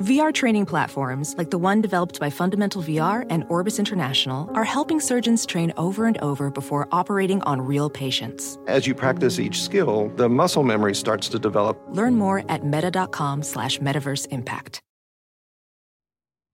VR training platforms, like the one developed by Fundamental VR and Orbis International, are helping surgeons train over and over before operating on real patients. As you practice each skill, the muscle memory starts to develop. Learn more at meta.com slash metaverse impact.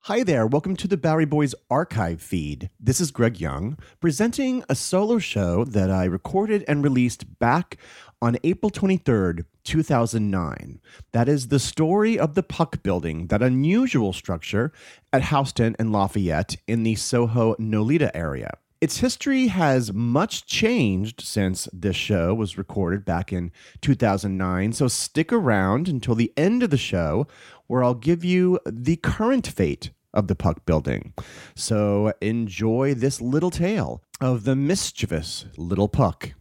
Hi there, welcome to the Bowery Boys archive feed. This is Greg Young, presenting a solo show that I recorded and released back on April 23rd, 2009. That is the story of the Puck Building, that unusual structure at Houston and Lafayette in the Soho Nolita area. Its history has much changed since this show was recorded back in 2009, so stick around until the end of the show where I'll give you the current fate of the Puck building. So enjoy this little tale of the mischievous little Puck.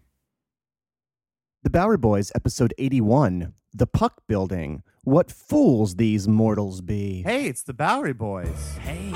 The Bowery Boys, episode 81 The Puck Building. What fools these mortals be. Hey, it's the Bowery Boys. Hey.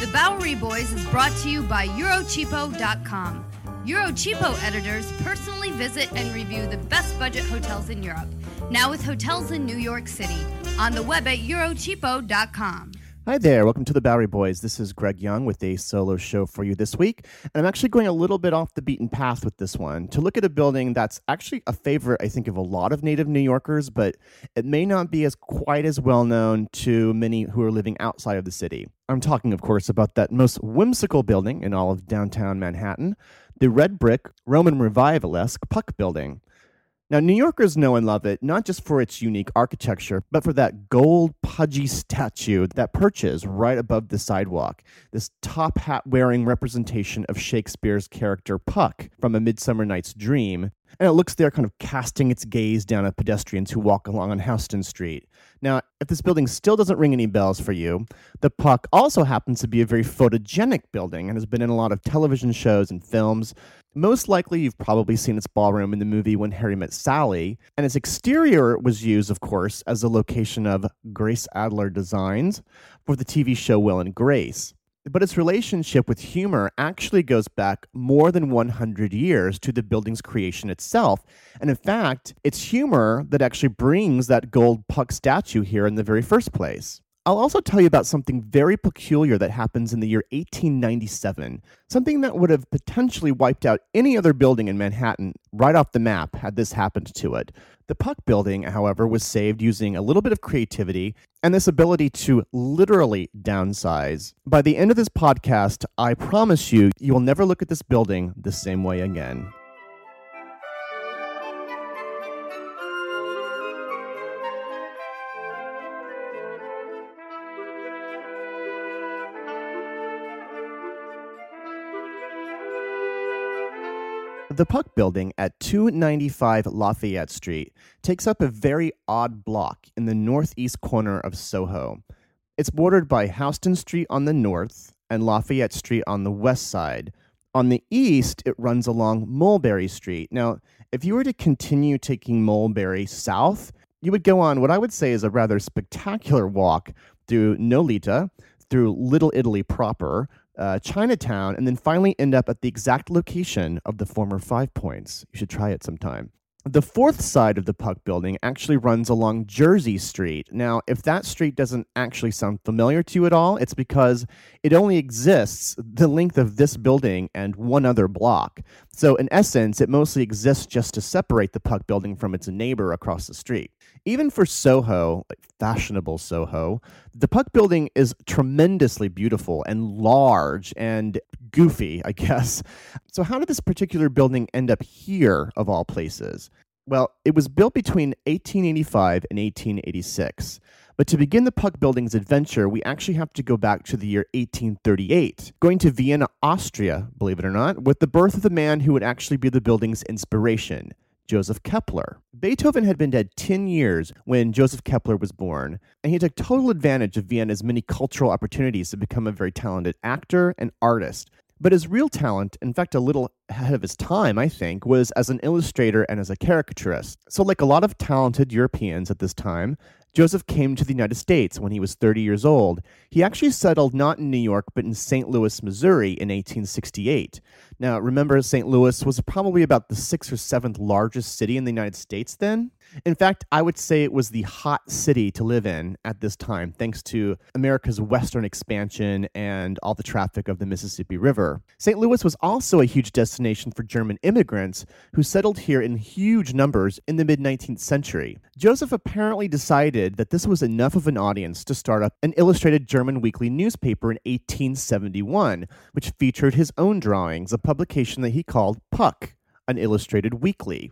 The Bowery Boys is brought to you by Eurocheapo.com. Eurocheapo editors personally visit and review the best budget hotels in Europe, now with hotels in New York City, on the web at Eurocheapo.com. Hi there, welcome to the Bowery Boys. This is Greg Young with a solo show for you this week. And I'm actually going a little bit off the beaten path with this one to look at a building that's actually a favorite, I think, of a lot of native New Yorkers, but it may not be as quite as well known to many who are living outside of the city. I'm talking, of course, about that most whimsical building in all of downtown Manhattan, the red brick Roman revivalesque Puck Building. Now, New Yorkers know and love it, not just for its unique architecture, but for that gold, pudgy statue that perches right above the sidewalk. This top hat wearing representation of Shakespeare's character Puck from A Midsummer Night's Dream. And it looks there kind of casting its gaze down at pedestrians who walk along on Houston Street. Now, if this building still doesn't ring any bells for you, the Puck also happens to be a very photogenic building and has been in a lot of television shows and films. Most likely, you've probably seen its ballroom in the movie When Harry Met Sally, and its exterior was used, of course, as the location of Grace Adler Designs for the TV show Will and Grace. But its relationship with humor actually goes back more than 100 years to the building's creation itself. And in fact, it's humor that actually brings that gold puck statue here in the very first place. I'll also tell you about something very peculiar that happens in the year 1897, something that would have potentially wiped out any other building in Manhattan right off the map had this happened to it. The Puck building, however, was saved using a little bit of creativity and this ability to literally downsize. By the end of this podcast, I promise you, you will never look at this building the same way again. The Puck Building at 295 Lafayette Street takes up a very odd block in the northeast corner of Soho. It's bordered by Houston Street on the north and Lafayette Street on the west side. On the east, it runs along Mulberry Street. Now, if you were to continue taking Mulberry south, you would go on what I would say is a rather spectacular walk through Nolita, through Little Italy proper, uh, Chinatown, and then finally end up at the exact location of the former Five Points. You should try it sometime. The fourth side of the Puck building actually runs along Jersey Street. Now, if that street doesn't actually sound familiar to you at all, it's because it only exists the length of this building and one other block. So, in essence, it mostly exists just to separate the Puck building from its neighbor across the street. Even for Soho, fashionable Soho, the Puck building is tremendously beautiful and large and goofy, I guess. So, how did this particular building end up here, of all places? Well, it was built between 1885 and 1886. But to begin the Puck Building's adventure, we actually have to go back to the year 1838, going to Vienna, Austria, believe it or not, with the birth of the man who would actually be the building's inspiration, Joseph Keppler. Beethoven had been dead 10 years when Joseph Keppler was born, and he took total advantage of Vienna's many cultural opportunities to become a very talented actor and artist. But his real talent, in fact, a little ahead of his time, I think, was as an illustrator and as a caricaturist. So, like a lot of talented Europeans at this time, Joseph came to the United States when he was 30 years old. He actually settled not in New York, but in St. Louis, Missouri in 1868. Now, remember, St. Louis was probably about the sixth or seventh largest city in the United States then. In fact, I would say it was the hot city to live in at this time, thanks to America's western expansion and all the traffic of the Mississippi River. St. Louis was also a huge destination for German immigrants who settled here in huge numbers in the mid 19th century. Joseph apparently decided that this was enough of an audience to start up an illustrated German weekly newspaper in 1871, which featured his own drawings, a publication that he called Puck, an illustrated weekly.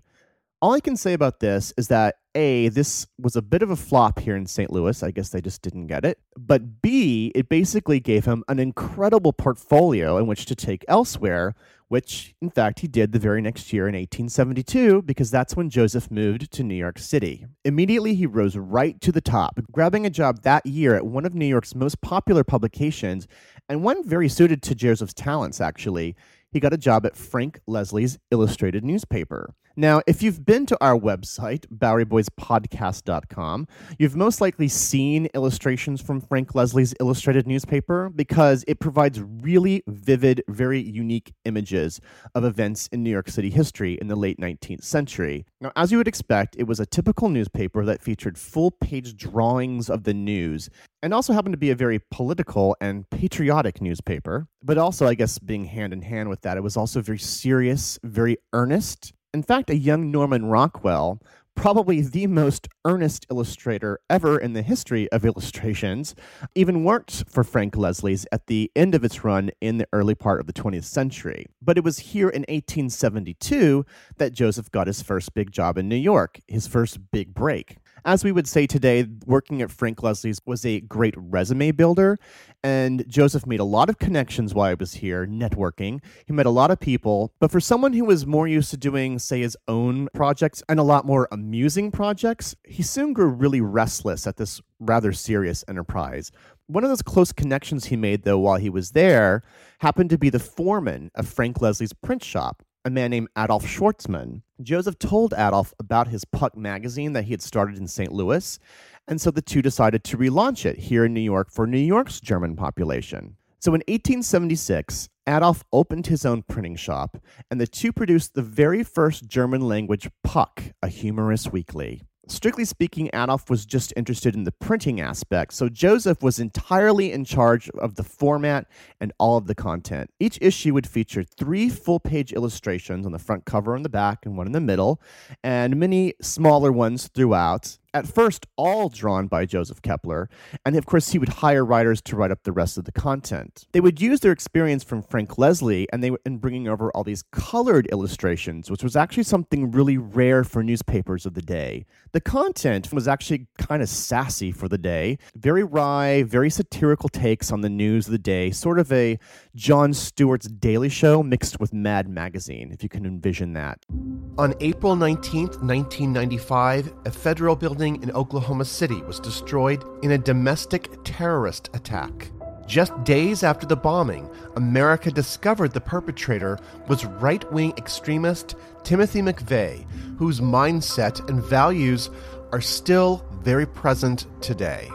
All I can say about this is that A, this was a bit of a flop here in St. Louis. I guess they just didn't get it. But B, it basically gave him an incredible portfolio in which to take elsewhere, which in fact he did the very next year in 1872, because that's when Joseph moved to New York City. Immediately, he rose right to the top, grabbing a job that year at one of New York's most popular publications, and one very suited to Joseph's talents, actually. He got a job at Frank Leslie's illustrated newspaper. Now, if you've been to our website, BoweryBoysPodcast.com, you've most likely seen illustrations from Frank Leslie's illustrated newspaper because it provides really vivid, very unique images of events in New York City history in the late 19th century. Now, as you would expect, it was a typical newspaper that featured full page drawings of the news and also happened to be a very political and patriotic newspaper. But also, I guess, being hand in hand with that, it was also very serious, very earnest in fact, a young Norman Rockwell, probably the most earnest illustrator ever in the history of illustrations, even worked for Frank Leslie's at the end of its run in the early part of the 20th century. But it was here in 1872 that Joseph got his first big job in New York, his first big break. As we would say today, working at Frank Leslie's was a great resume builder, and Joseph made a lot of connections while he was here, networking. He met a lot of people, but for someone who was more used to doing, say, his own projects and a lot more amusing projects, he soon grew really restless at this rather serious enterprise. One of those close connections he made, though, while he was there, happened to be the foreman of Frank Leslie's print shop a man named Adolf Schwarzmann. Joseph told Adolf about his Puck magazine that he had started in St. Louis, and so the two decided to relaunch it here in New York for New York's German population. So in 1876, Adolf opened his own printing shop, and the two produced the very first German language Puck, a humorous weekly. Strictly speaking, Adolf was just interested in the printing aspect, so Joseph was entirely in charge of the format and all of the content. Each issue would feature three full page illustrations on the front cover and the back, and one in the middle, and many smaller ones throughout at first all drawn by Joseph Keppler, and of course he would hire writers to write up the rest of the content. They would use their experience from Frank Leslie and they in bringing over all these colored illustrations, which was actually something really rare for newspapers of the day. The content was actually kind of sassy for the day, very wry, very satirical takes on the news of the day, sort of a Jon Stewart's Daily Show mixed with Mad Magazine, if you can envision that. On April 19th, 1995, a federal building building in Oklahoma City was destroyed in a domestic terrorist attack. Just days after the bombing, America discovered the perpetrator was right wing extremist Timothy McVeigh, whose mindset and values are still very present today.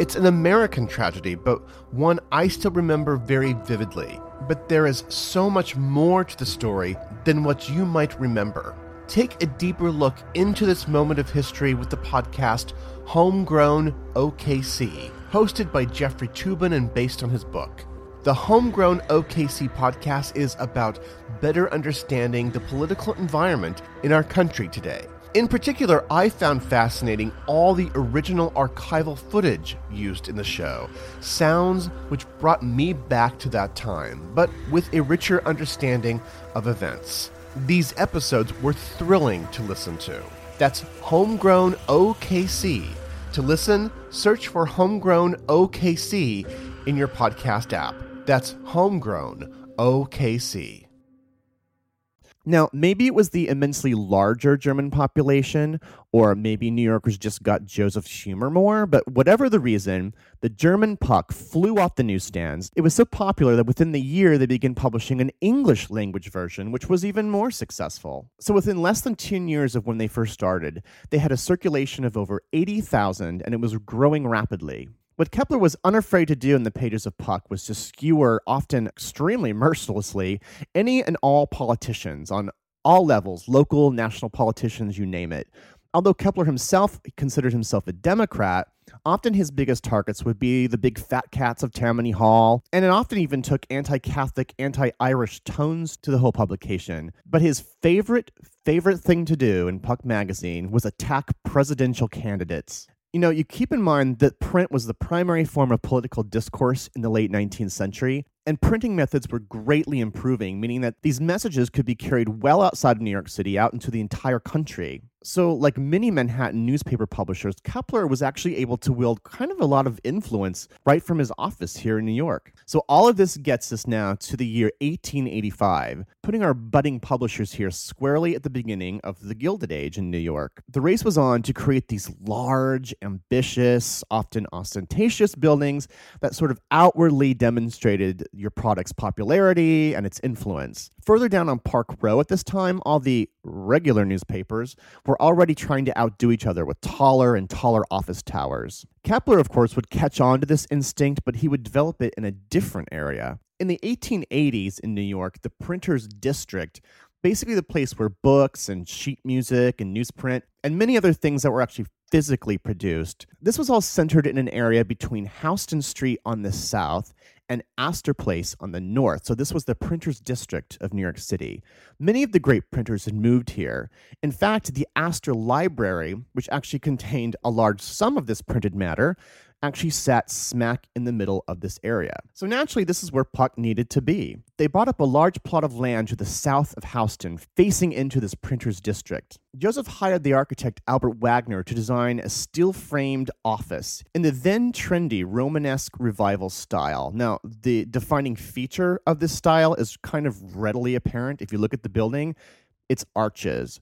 It's an American tragedy, but one I still remember very vividly. But there is so much more to the story than what you might remember take a deeper look into this moment of history with the podcast Homegrown OKC, hosted by Jeffrey Toobin and based on his book. The Homegrown OKC podcast is about better understanding the political environment in our country today. In particular, I found fascinating all the original archival footage used in the show, sounds which brought me back to that time, but with a richer understanding of events. These episodes were thrilling to listen to. That's Homegrown OKC. To listen, search for Homegrown OKC in your podcast app. That's Homegrown OKC. Now, maybe it was the immensely larger German population, or maybe New Yorkers just got Joseph's humor more, but whatever the reason, the German Puck flew off the newsstands. It was so popular that within the year they began publishing an English language version, which was even more successful. So within less than 10 years of when they first started, they had a circulation of over 80,000 and it was growing rapidly. What Keppler was unafraid to do in the pages of Puck was to skewer, often extremely mercilessly, any and all politicians on all levels local, national politicians, you name it. Although Keppler himself considered himself a Democrat, often his biggest targets would be the big fat cats of Tammany Hall, and it often even took anti Catholic, anti Irish tones to the whole publication. But his favorite, favorite thing to do in Puck magazine was attack presidential candidates. You know, you keep in mind that print was the primary form of political discourse in the late 19th century, and printing methods were greatly improving, meaning that these messages could be carried well outside of New York City out into the entire country. So, like many Manhattan newspaper publishers, Keppler was actually able to wield kind of a lot of influence right from his office here in New York. So, all of this gets us now to the year 1885, putting our budding publishers here squarely at the beginning of the Gilded Age in New York. The race was on to create these large, ambitious, often ostentatious buildings that sort of outwardly demonstrated your product's popularity and its influence. Further down on Park Row at this time, all the regular newspapers were already trying to outdo each other with taller and taller office towers. Keppler, of course, would catch on to this instinct, but he would develop it in a different area. In the 1880s in New York, the printer's district basically the place where books and sheet music and newsprint and many other things that were actually physically produced. This was all centered in an area between Houston Street on the south and Astor Place on the north. So this was the printers district of New York City. Many of the great printers had moved here. In fact, the Astor Library, which actually contained a large sum of this printed matter, actually sat smack in the middle of this area. So naturally, this is where Puck needed to be. They bought up a large plot of land to the south of Houston, facing into this printer's district. Joseph hired the architect Albert Wagner to design a steel framed office in the then trendy Romanesque revival style. Now, the defining feature of this style is kind of readily apparent if you look at the building. It's arches.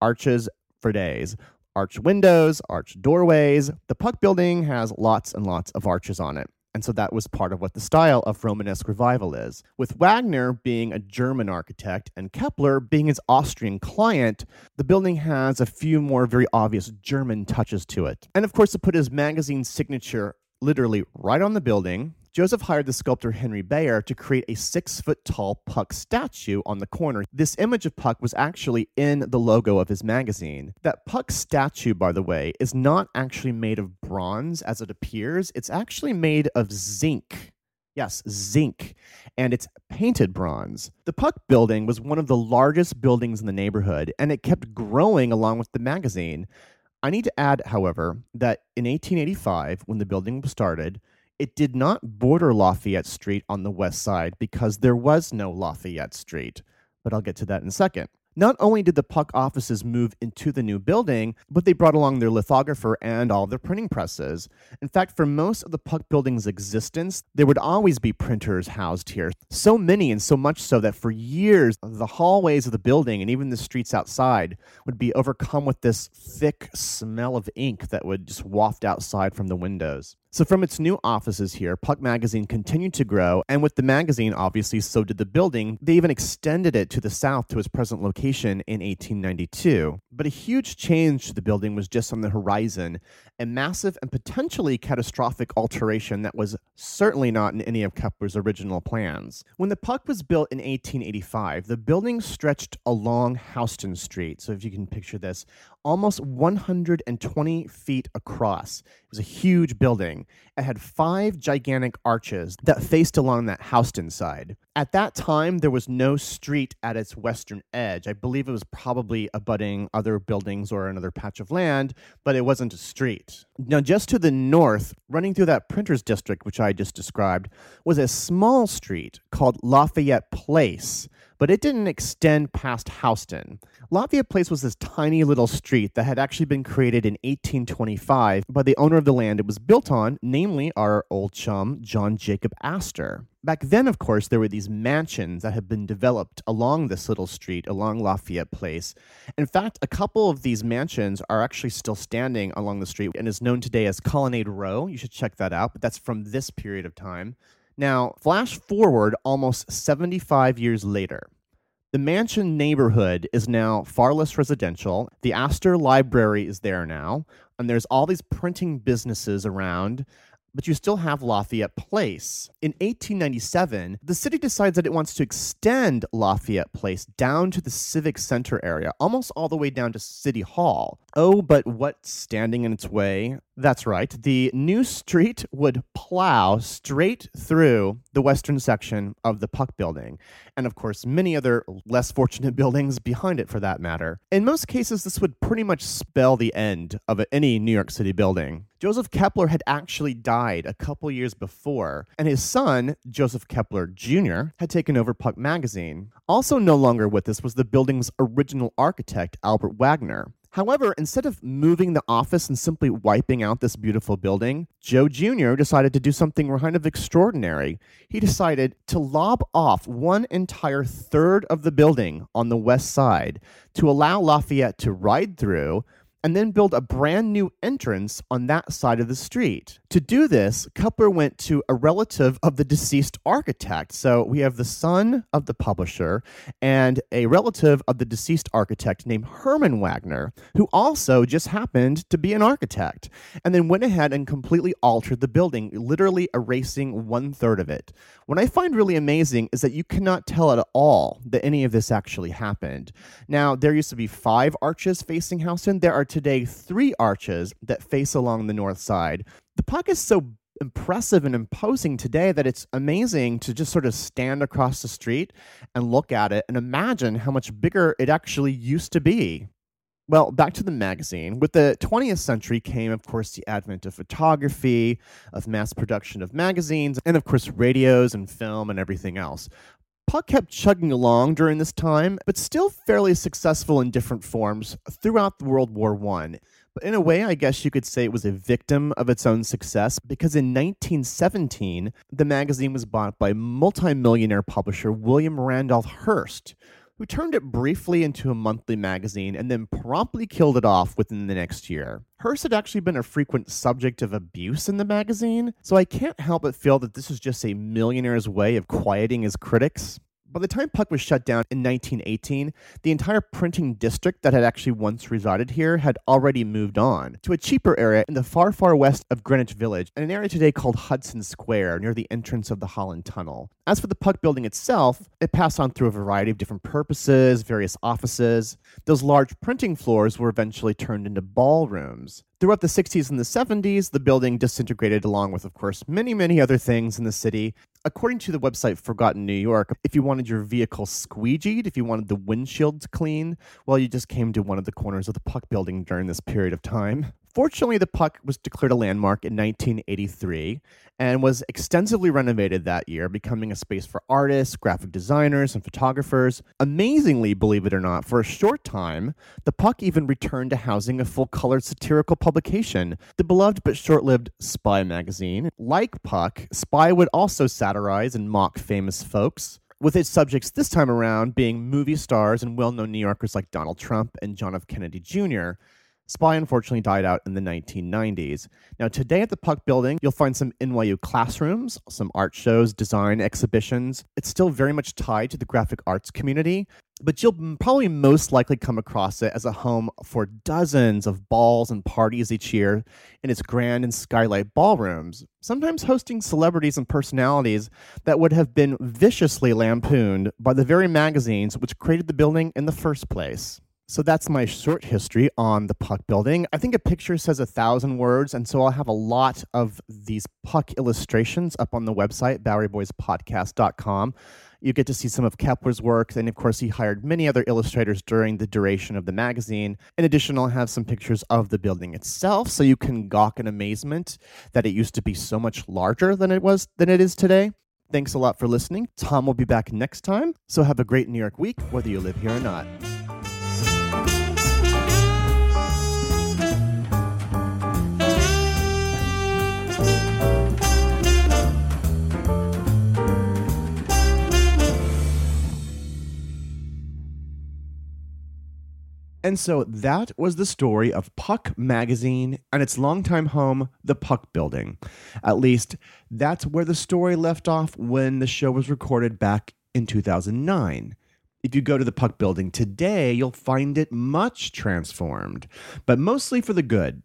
Arches for days arch windows, arch doorways. The Puck building has lots and lots of arches on it. And so that was part of what the style of Romanesque revival is. With Wagner being a German architect and Keppler being his Austrian client, the building has a few more very obvious German touches to it. And of course, to put his magazine signature literally right on the building, Joseph hired the sculptor Henry Baerer to create a six foot tall Puck statue on the corner. This image of Puck was actually in the logo of his magazine. That Puck statue, by the way, is not actually made of bronze as it appears, it's actually made of zinc. Yes, zinc. And it's painted bronze. The Puck building was one of the largest buildings in the neighborhood, and it kept growing along with the magazine. I need to add, however, that in 1885, when the building was started, it did not border Lafayette Street on the west side because there was no Lafayette Street, but I'll get to that in a second. Not only did the Puck offices move into the new building, but they brought along their lithographer and all of their printing presses. In fact, for most of the Puck building's existence, there would always be printers housed here. So many and so much so that for years, the hallways of the building and even the streets outside would be overcome with this thick smell of ink that would just waft outside from the windows. So, from its new offices here, Puck Magazine continued to grow, and with the magazine, obviously, so did the building. They even extended it to the south to its present location in 1892. But a huge change to the building was just on the horizon, a massive and potentially catastrophic alteration that was certainly not in any of Keppler's original plans. When the Puck was built in 1885, the building stretched along Houston Street. So, if you can picture this, almost 120 feet across. It was a huge building. It had five gigantic arches that faced along that Houston side. At that time, there was no street at its western edge. I believe it was probably abutting other buildings or another patch of land, but it wasn't a street. Now, just to the north, running through that printer's district, which I just described, was a small street called Lafayette Place but it didn't extend past Houston. Lafayette Place was this tiny little street that had actually been created in 1825 by the owner of the land it was built on, namely our old chum, John Jacob Astor. Back then, of course, there were these mansions that had been developed along this little street, along Lafayette Place. In fact, a couple of these mansions are actually still standing along the street and is known today as Colonnade Row. You should check that out, but that's from this period of time. Now, flash forward almost 75 years later. The mansion neighborhood is now far less residential. The Astor Library is there now, and there's all these printing businesses around but you still have Lafayette Place. In 1897, the city decides that it wants to extend Lafayette Place down to the Civic Center area, almost all the way down to City Hall. Oh, but what's standing in its way? That's right. The new street would plow straight through the western section of the Puck building, and of course, many other less fortunate buildings behind it for that matter. In most cases, this would pretty much spell the end of any New York City building. Joseph Keppler had actually died a couple years before, and his son, Joseph Keppler Jr., had taken over Puck magazine. Also, no longer with us was the building's original architect, Albert Wagner. However, instead of moving the office and simply wiping out this beautiful building, Joe Jr. decided to do something kind of extraordinary. He decided to lob off one entire third of the building on the west side to allow Lafayette to ride through and then build a brand new entrance on that side of the street. To do this, Keppler went to a relative of the deceased architect. So we have the son of the publisher and a relative of the deceased architect named Herman Wagner, who also just happened to be an architect, and then went ahead and completely altered the building, literally erasing one third of it. What I find really amazing is that you cannot tell at all that any of this actually happened. Now, there used to be five arches facing Houston. There are today three arches that face along the north side. The puck is so impressive and imposing today that it's amazing to just sort of stand across the street and look at it and imagine how much bigger it actually used to be. Well, back to the magazine. With the 20th century came, of course, the advent of photography, of mass production of magazines, and of course, radios and film and everything else. Puck kept chugging along during this time, but still fairly successful in different forms throughout World War I. But in a way, I guess you could say it was a victim of its own success because in 1917, the magazine was bought by multimillionaire publisher William Randolph Hearst, who turned it briefly into a monthly magazine and then promptly killed it off within the next year. Hearst had actually been a frequent subject of abuse in the magazine, so I can't help but feel that this was just a millionaire's way of quieting his critics. By the time Puck was shut down in 1918, the entire printing district that had actually once resided here had already moved on to a cheaper area in the far, far west of Greenwich Village, in an area today called Hudson Square, near the entrance of the Holland Tunnel. As for the Puck building itself, it passed on through a variety of different purposes, various offices. Those large printing floors were eventually turned into ballrooms. Throughout the 60s and the 70s, the building disintegrated along with, of course, many, many other things in the city. According to the website Forgotten New York, if you wanted your vehicle squeegeed, if you wanted the windshields clean, well, you just came to one of the corners of the Puck building during this period of time. Fortunately, the Puck was declared a landmark in 1983 and was extensively renovated that year, becoming a space for artists, graphic designers, and photographers. Amazingly, believe it or not, for a short time, the Puck even returned to housing a full colored satirical publication, the beloved but short lived Spy magazine. Like Puck, Spy would also satirize and mock famous folks with its subjects this time around being movie stars and well known New Yorkers like Donald Trump and John F. Kennedy Jr. Spy unfortunately died out in the 1990s. Now, today at the Puck Building, you'll find some NYU classrooms, some art shows, design exhibitions. It's still very much tied to the graphic arts community, but you'll probably most likely come across it as a home for dozens of balls and parties each year in its grand and skylight ballrooms, sometimes hosting celebrities and personalities that would have been viciously lampooned by the very magazines which created the building in the first place. So that's my short history on the Puck building. I think a picture says a thousand words, and so I'll have a lot of these Puck illustrations up on the website, BoweryBoysPodcast.com. You get to see some of Keppler's work, and of course, he hired many other illustrators during the duration of the magazine. In addition, I'll have some pictures of the building itself, so you can gawk in amazement that it used to be so much larger than it was than it is today. Thanks a lot for listening. Tom will be back next time, so have a great New York week, whether you live here or not. And so that was the story of Puck Magazine and its longtime home, the Puck Building. At least that's where the story left off when the show was recorded back in 2009. If you go to the Puck Building today, you'll find it much transformed, but mostly for the good.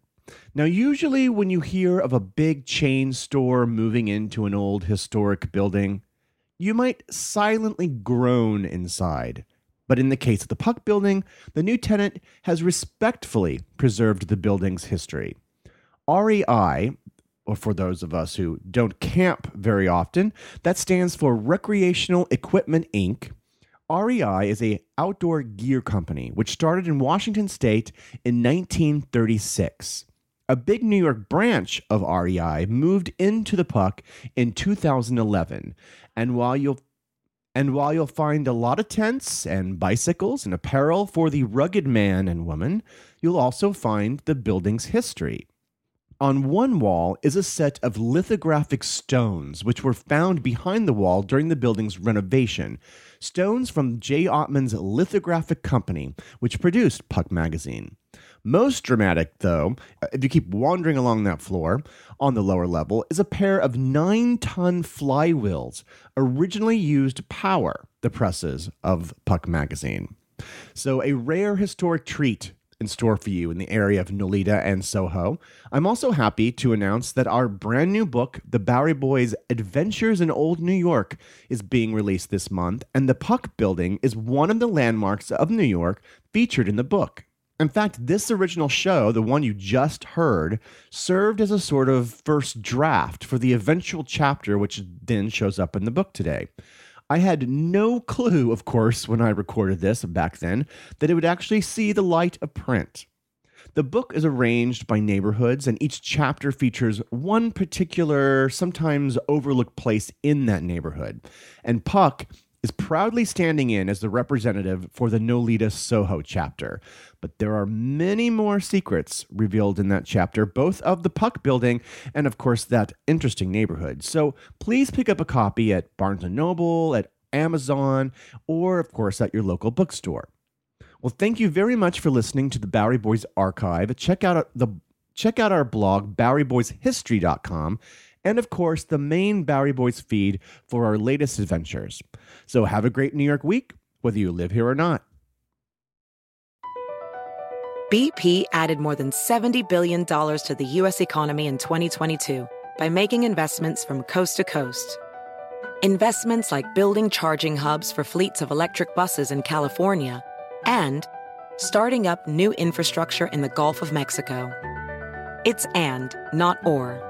Now, usually when you hear of a big chain store moving into an old historic building, you might silently groan inside. But in the case of the Puck Building, the new tenant has respectfully preserved the building's history. REI, or for those of us who don't camp very often, that stands for Recreational Equipment Inc. REI is a outdoor gear company which started in Washington state in 1936. A big New York branch of REI moved into the Puck in 2011, and while you'll and while you'll find a lot of tents and bicycles and apparel for the rugged man and woman, you'll also find the building's history. On one wall is a set of lithographic stones, which were found behind the wall during the building's renovation. Stones from J. Ottmann's lithographic company, which produced Puck magazine. Most dramatic, though, uh, if you keep wandering along that floor on the lower level, is a pair of nine ton flywheels originally used to power the presses of Puck magazine. So, a rare historic treat in store for you in the area of Nolita and Soho. I'm also happy to announce that our brand new book, The Bowery Boys Adventures in Old New York, is being released this month, and the Puck Building is one of the landmarks of New York featured in the book. In fact, this original show, the one you just heard, served as a sort of first draft for the eventual chapter, which then shows up in the book today. I had no clue, of course, when I recorded this back then, that it would actually see the light of print. The book is arranged by neighborhoods, and each chapter features one particular, sometimes overlooked place in that neighborhood. And Puck is proudly standing in as the representative for the Nolita Soho chapter. But there are many more secrets revealed in that chapter, both of the Puck building and, of course, that interesting neighborhood. So please pick up a copy at Barnes & Noble, at Amazon, or, of course, at your local bookstore. Well, thank you very much for listening to the Bowery Boys Archive. Check out uh, the check out our blog, BoweryBoysHistory.com, and of course, the main Bowery Boys feed for our latest adventures. So have a great New York week, whether you live here or not. BP added more than $70 billion to the U.S. economy in 2022 by making investments from coast to coast. Investments like building charging hubs for fleets of electric buses in California and starting up new infrastructure in the Gulf of Mexico. It's and, not or.